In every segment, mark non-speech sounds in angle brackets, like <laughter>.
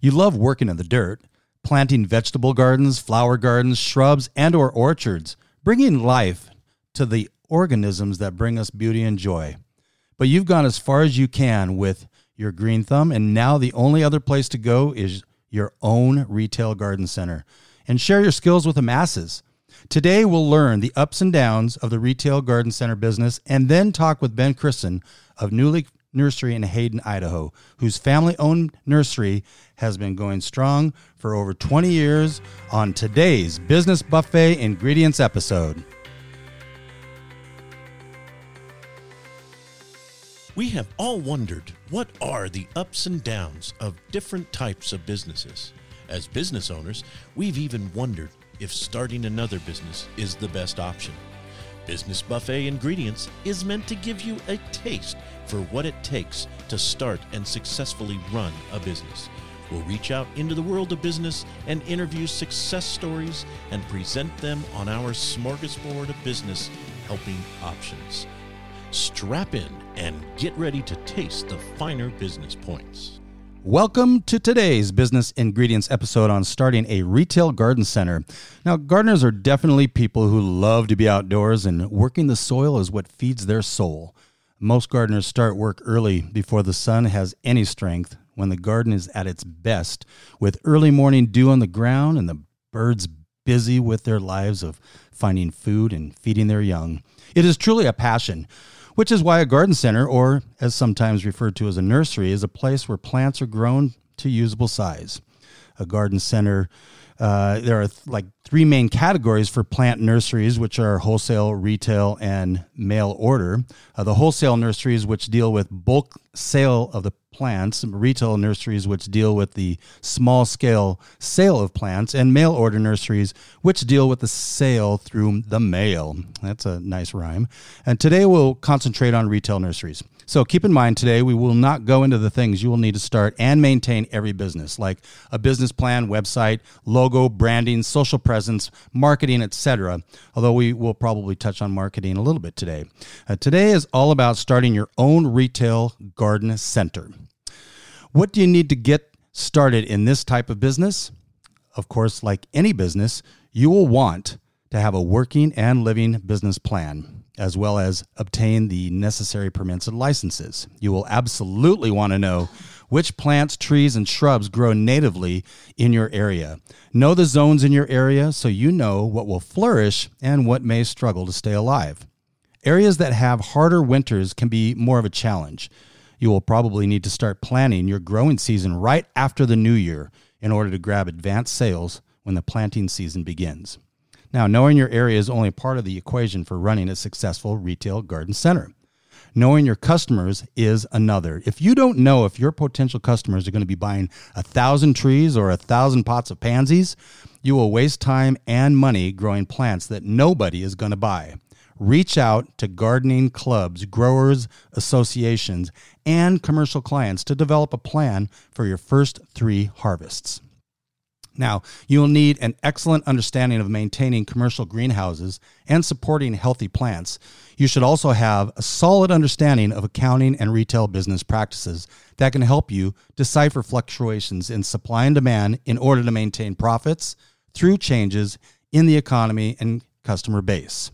You love working in the dirt, planting vegetable gardens, flower gardens, shrubs, and or orchards, bringing life to the organisms that bring us beauty and joy. But you've gone as far as you can with your green thumb, and now the only other place to go is your own retail garden center and share your skills with the masses. Today, we'll learn the ups and downs of the retail garden center business and then talk with Ben Christen of New Leaf Nursery in Hayden, Idaho, whose family owned nursery has been going strong for over 20 years on today's Business Buffet Ingredients episode. We have all wondered what are the ups and downs of different types of businesses. As business owners, we've even wondered if starting another business is the best option. Business Buffet Ingredients is meant to give you a taste for what it takes to start and successfully run a business. We'll reach out into the world of business and interview success stories and present them on our smorgasbord of business helping options. Strap in and get ready to taste the finer business points. Welcome to today's Business Ingredients episode on starting a retail garden center. Now, gardeners are definitely people who love to be outdoors, and working the soil is what feeds their soul. Most gardeners start work early before the sun has any strength, when the garden is at its best, with early morning dew on the ground and the birds busy with their lives of finding food and feeding their young. It is truly a passion which is why a garden center, or as sometimes referred to as a nursery, is a place where plants are grown to usable size. A garden center, uh, there are th- like three main categories for plant nurseries, which are wholesale, retail, and mail order. Uh, the wholesale nurseries, which deal with bulk sale of the plants, retail nurseries, which deal with the small scale sale of plants, and mail order nurseries, which deal with the sale through the mail. That's a nice rhyme. And today we'll concentrate on retail nurseries. So keep in mind today we will not go into the things you will need to start and maintain every business, like a business plan, website, logo, branding, social presence, marketing, etc. Although we will probably touch on marketing a little bit today. Uh, today is all about starting your own retail garden center. What do you need to get started in this type of business? Of course, like any business, you will want to have a working and living business plan, as well as obtain the necessary permits and licenses. You will absolutely want to know which plants, trees, and shrubs grow natively in your area. Know the zones in your area so you know what will flourish and what may struggle to stay alive. Areas that have harder winters can be more of a challenge you will probably need to start planning your growing season right after the new year in order to grab advanced sales when the planting season begins. Now, knowing your area is only part of the equation for running a successful retail garden center. Knowing your customers is another. If you don't know if your potential customers are going to be buying a thousand trees or a thousand pots of pansies, you will waste time and money growing plants that nobody is going to buy reach out to gardening clubs, growers associations, and commercial clients to develop a plan for your first three harvests. Now, you will need an excellent understanding of maintaining commercial greenhouses and supporting healthy plants. You should also have a solid understanding of accounting and retail business practices that can help you decipher fluctuations in supply and demand in order to maintain profits through changes in the economy and customer base.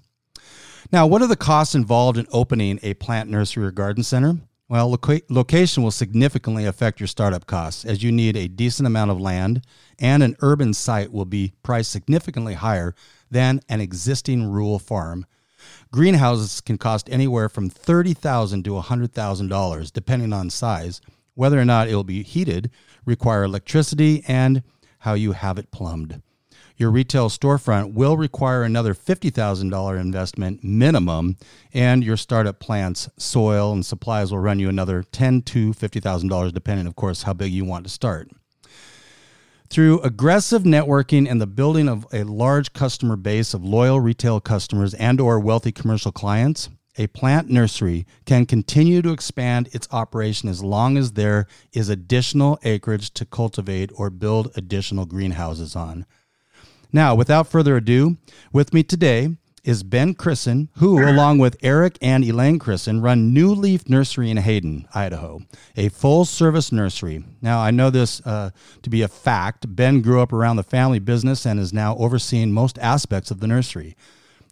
Now, what are the costs involved in opening a plant nursery or garden center? Well, loca- location will significantly affect your startup costs as you need a decent amount of land, and an urban site will be priced significantly higher than an existing rural farm. Greenhouses can cost anywhere from 30,000 to $100,000 depending on size, whether or not it will be heated, require electricity, and how you have it plumbed your retail storefront will require another $50,000 investment minimum, and your startup plant's soil and supplies will run you another 10 to $50,000, depending, of course, how big you want to start. Through aggressive networking and the building of a large customer base of loyal retail customers and or wealthy commercial clients, a plant nursery can continue to expand its operation as long as there is additional acreage to cultivate or build additional greenhouses on. Now, without further ado, with me today is Ben Crisson, who, along with Eric and Elaine Crisson, run New Leaf Nursery in Hayden, Idaho, a full service nursery. Now, I know this uh, to be a fact. Ben grew up around the family business and is now overseeing most aspects of the nursery.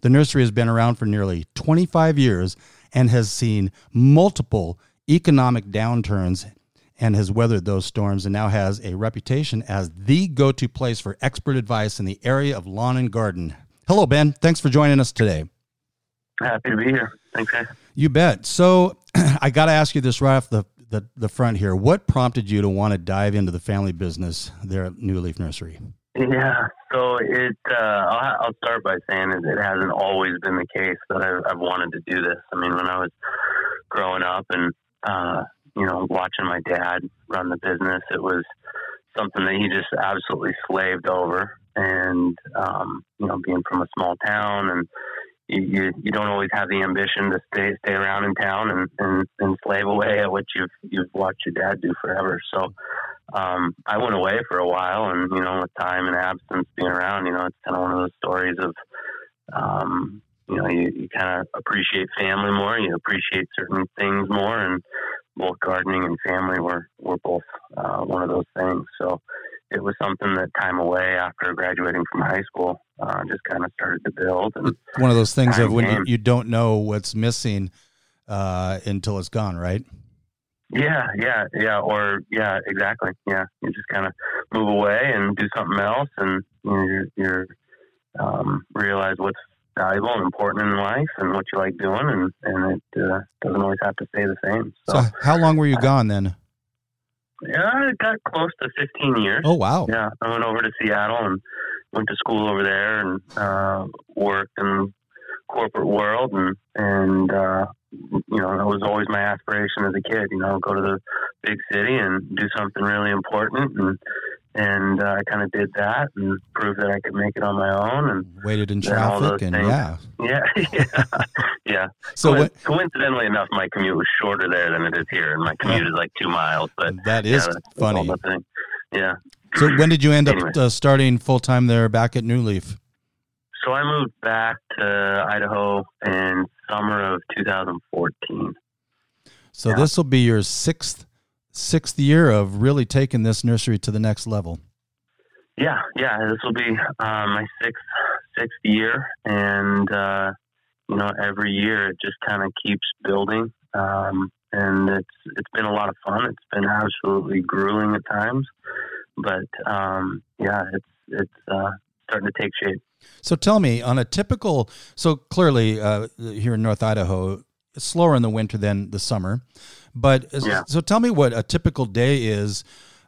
The nursery has been around for nearly 25 years and has seen multiple economic downturns and has weathered those storms and now has a reputation as the go to place for expert advice in the area of lawn and garden. Hello, Ben. Thanks for joining us today. Happy to be here. Thanks, guys. You bet. So, <clears throat> I got to ask you this right off the, the, the front here. What prompted you to want to dive into the family business there at New Leaf Nursery? Yeah, so it. Uh, I'll, I'll, start by saying it, it hasn't always been the case that I've, I've, wanted to do this. I mean, when I was growing up and uh, you know watching my dad run the business, it was something that he just absolutely slaved over. And um, you know, being from a small town and you, you don't always have the ambition to stay stay around in town and, and, and slave away at what you've you've watched your dad do forever. So um, I went away for a while, and you know, with time and absence being around, you know, it's kind of one of those stories of, um, you know, you, you kind of appreciate family more, you appreciate certain things more, and both gardening and family were were both uh, one of those things. So it was something that time away after graduating from high school uh, just kind of started to build. And one of those things of when you, you, don't know what's missing uh, until it's gone, right? Yeah, yeah, yeah, or yeah, exactly. Yeah, you just kind of move away and do something else, and you know, you're, you're um, realize what's valuable and important in life and what you like doing, and and it uh, doesn't always have to stay the same. So, so how long were you gone then? Yeah, I got close to 15 years. Oh wow! Yeah, I went over to Seattle and went to school over there and uh, worked in corporate world and and uh, you know, that was always my aspiration as a kid. You know, go to the big city and do something really important, and and uh, I kind of did that and proved that I could make it on my own. And waited in traffic, and yeah, yeah, <laughs> yeah, yeah. So Co- coincidentally enough, my commute was shorter there than it is here, and my commute is like two miles. But that is yeah, funny. Yeah. So when did you end anyway. up uh, starting full time there back at New Leaf? So I moved back to Idaho in summer of 2014. So yeah. this will be your sixth sixth year of really taking this nursery to the next level. Yeah, yeah, this will be uh, my sixth sixth year, and uh, you know, every year it just kind of keeps building, um, and it's it's been a lot of fun. It's been absolutely grueling at times, but um, yeah, it's it's uh, starting to take shape. So tell me, on a typical, so clearly uh, here in North Idaho, it's slower in the winter than the summer, but yeah. so tell me what a typical day is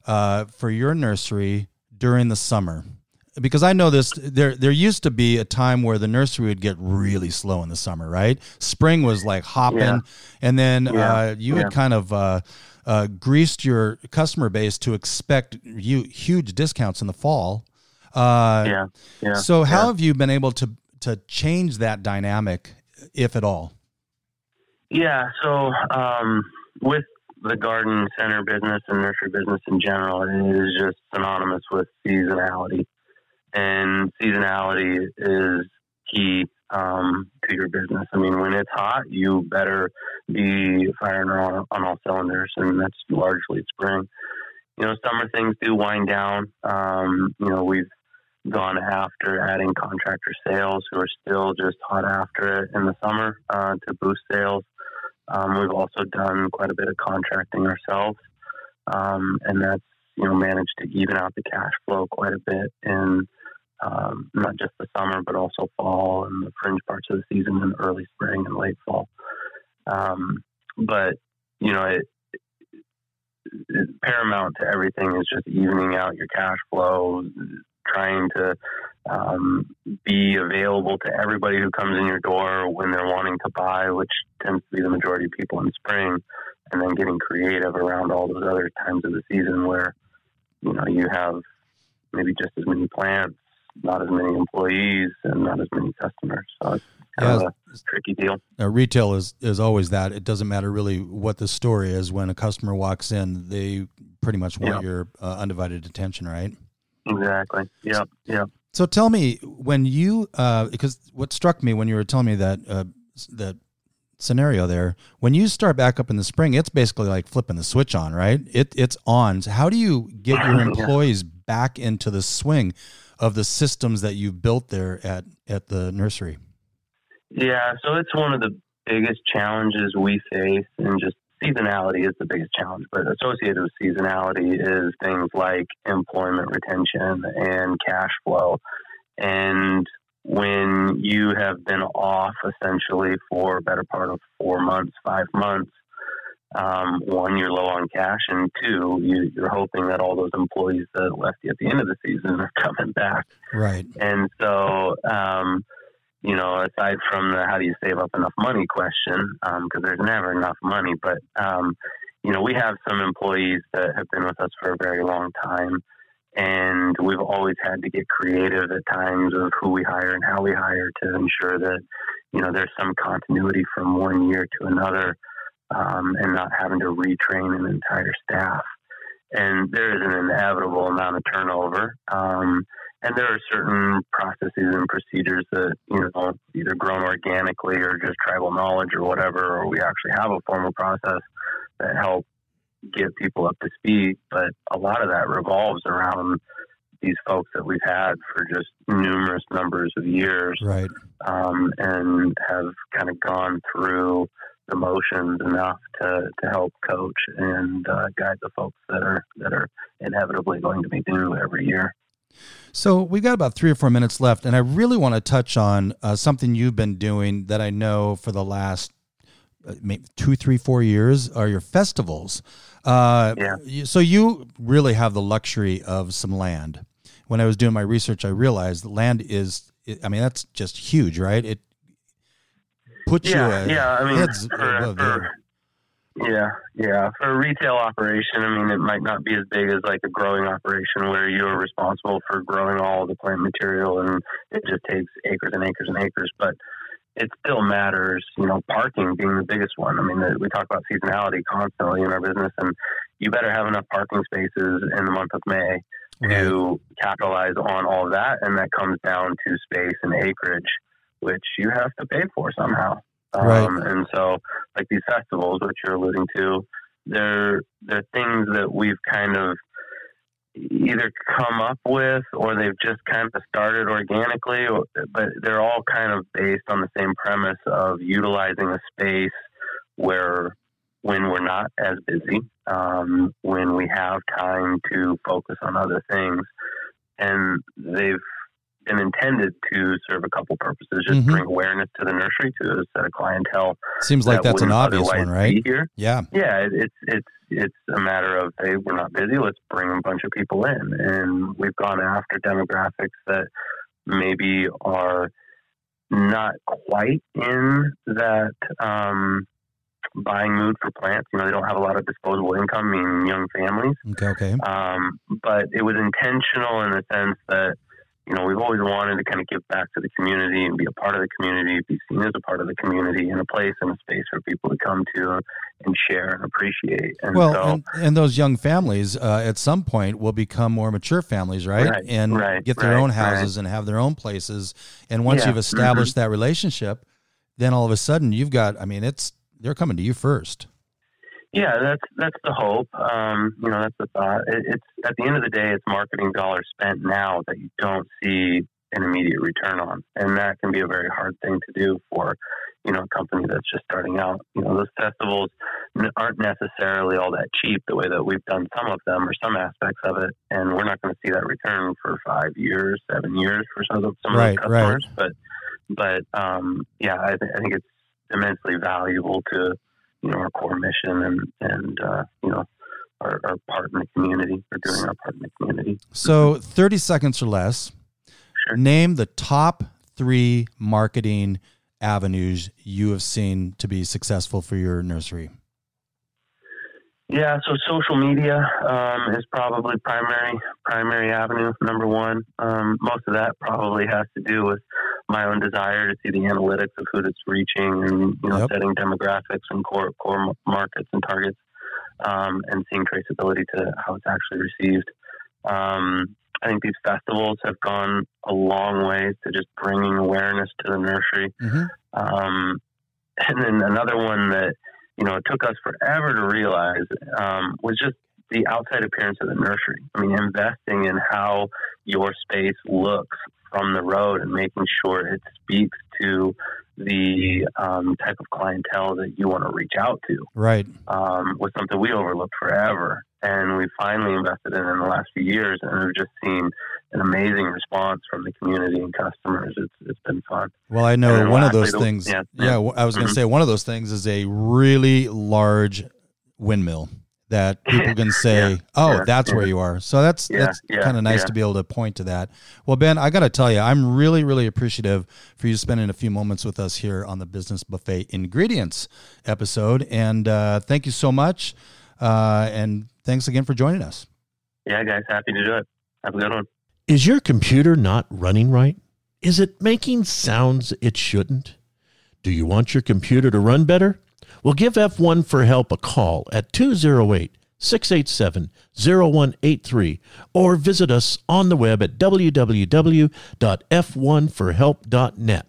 uh, for your nursery during the summer. Because I know this, there there used to be a time where the nursery would get really slow in the summer, right? Spring was like hopping, yeah. and then yeah. uh, you had kind of uh, uh, greased your customer base to expect you huge discounts in the fall uh, yeah, yeah. So, how have you been able to to change that dynamic, if at all? Yeah. So, um, with the garden center business and nursery business in general, it is just synonymous with seasonality, and seasonality is key um, to your business. I mean, when it's hot, you better be firing on, on all cylinders, and that's largely spring. You know, summer things do wind down. Um, you know, we've gone after adding contractor sales who are still just hot after it in the summer uh, to boost sales. Um, we've also done quite a bit of contracting ourselves, um, and that's you know managed to even out the cash flow quite a bit in um, not just the summer but also fall and the fringe parts of the season and early spring and late fall. Um, but you know it, paramount to everything is just evening out your cash flow, trying to um, be available to everybody who comes in your door when they're wanting to buy, which tends to be the majority of people in spring, and then getting creative around all those other times of the season where you know you have maybe just as many plants, not as many employees, and not as many customers. So it's kind yeah, of a tricky deal. Uh, retail is is always that. It doesn't matter really what the story is. When a customer walks in, they pretty much want your uh, undivided attention, right? Exactly. Yep. Yep. So tell me when you uh, because what struck me when you were telling me that uh, that scenario there when you start back up in the spring it's basically like flipping the switch on right it it's on so how do you get your <laughs> employees back into the swing of the systems that you've built there at at the nursery yeah so it's one of the biggest challenges we face and just seasonality is the biggest challenge but associated with seasonality is things like employment retention and cash flow and when you have been off essentially for a better part of four months, five months, um, one, you're low on cash, and two, you, are hoping that all those employees that left you at the end of the season are <laughs> coming back. Right. And so, um, you know, aside from the how do you save up enough money question, because um, there's never enough money, but, um, you know, we have some employees that have been with us for a very long time and we've always had to get creative at times of who we hire and how we hire to ensure that you know there's some continuity from one year to another um, and not having to retrain an entire staff. And there is an inevitable amount of turnover um, and there are certain processes and procedures that you know either grown organically or just tribal knowledge or whatever or we actually have a formal process that help get people up to speed. But a lot of that revolves around these folks that we've had for just numerous numbers of years, right? Um, and have kind of gone through the motions enough to, to help coach and uh, guide the folks that are that are inevitably going to be due every year. So we've got about three or four minutes left, and I really want to touch on uh, something you've been doing that I know for the last uh, maybe two, three, four years are your festivals. Uh, yeah. So you really have the luxury of some land. When I was doing my research, I realized the land is. I mean, that's just huge, right? It puts yeah, you. Yeah, I mean, for, for, yeah, yeah. For a retail operation, I mean, it might not be as big as like a growing operation where you're responsible for growing all the plant material and it just takes acres and acres and acres. But it still matters, you know, parking being the biggest one. I mean, we talk about seasonality constantly in our business, and you better have enough parking spaces in the month of May to capitalize on all of that. And that comes down to space and acreage, which you have to pay for somehow. Right. Um, and so, like these festivals, which you're alluding to, they're, they're things that we've kind of either come up with or they've just kind of started organically, or, but they're all kind of based on the same premise of utilizing a space where when we're not as busy, um, when we have time to focus on other things. And they've been intended to serve a couple purposes. Just mm-hmm. bring awareness to the nursery to a set of clientele. Seems like that that's an obvious one, right? Here. Yeah, yeah. It's it's it's a matter of hey, we're not busy. Let's bring a bunch of people in, and we've gone after demographics that maybe are not quite in that um, buying mood for plants. You know, they don't have a lot of disposable income, meaning young families. Okay, okay. Um, but it was intentional in the sense that you know, we've always wanted to kind of give back to the community and be a part of the community, be seen as a part of the community, and a place and a space for people to come to and share and appreciate. And well, so, and, and, those young families uh, at some point will become more mature families, right? right and right, get their right, own houses and have their own places. And once yeah. you've established mm-hmm. that relationship, then all of a sudden you've got. I mean, it's they're coming to you first. Yeah, that's that's the hope. Um, you know, that's the thought. It, it's at the end of the day, it's marketing dollars spent now that you don't see an immediate return on, and that can be a very hard thing to do for you know a company that's just starting out. You know, those festivals aren't necessarily all that cheap the way that we've done some of them or some aspects of it, and we're not going to see that return for five years, seven years for some of, some right, of those customers. Right. But but um, yeah, I, th- I think it's immensely valuable to you know our core mission and and uh, you know our, our, part in the community or doing our part in the community. So thirty seconds or less. Sure. Name the top three marketing avenues you have seen to be successful for your nursery. Yeah, so social media um, is probably primary primary avenue number one. Um, most of that probably has to do with my own desire to see the analytics of who it's reaching and you know yep. setting demographics and core core markets and targets, um, and seeing traceability to how it's actually received. Um, I think these festivals have gone a long way to just bringing awareness to the nursery. Mm-hmm. Um, and then another one that you know it took us forever to realize um, was just the outside appearance of the nursery. I mean, investing in how your space looks from the road and making sure it speaks to the um, type of clientele that you want to reach out to. Right. Um, was something we overlooked forever, and we finally invested in in the last few years, and we've just seen an amazing response from the community and customers. It's it's been fun. Well, I know one of those things. yeah, Yeah, yeah. I was going to Mhm. say one of those things is a really large windmill that <laughs> people can say, Yeah, "Oh, yeah, that's where you are." So that's that's kind of nice to be able to point to that. Well, Ben, I got to tell you, I'm really really appreciative for you spending a few moments with us here on the Business Buffet Ingredients episode, and uh, thank you so much. Uh, and thanks again for joining us. Yeah, guys, happy to do it. Have a good one. Is your computer not running right? Is it making sounds it shouldn't? Do you want your computer to run better? Well, give F1 for Help a call at 208 687 0183 or visit us on the web at www.f1forhelp.net.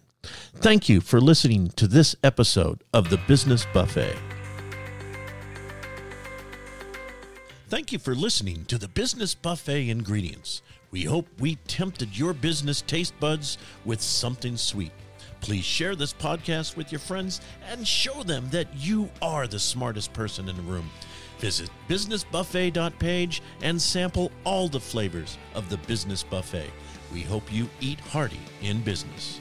Thank you for listening to this episode of the Business Buffet. Thank you for listening to the Business Buffet Ingredients. We hope we tempted your business taste buds with something sweet. Please share this podcast with your friends and show them that you are the smartest person in the room. Visit businessbuffet.page and sample all the flavors of the Business Buffet. We hope you eat hearty in business.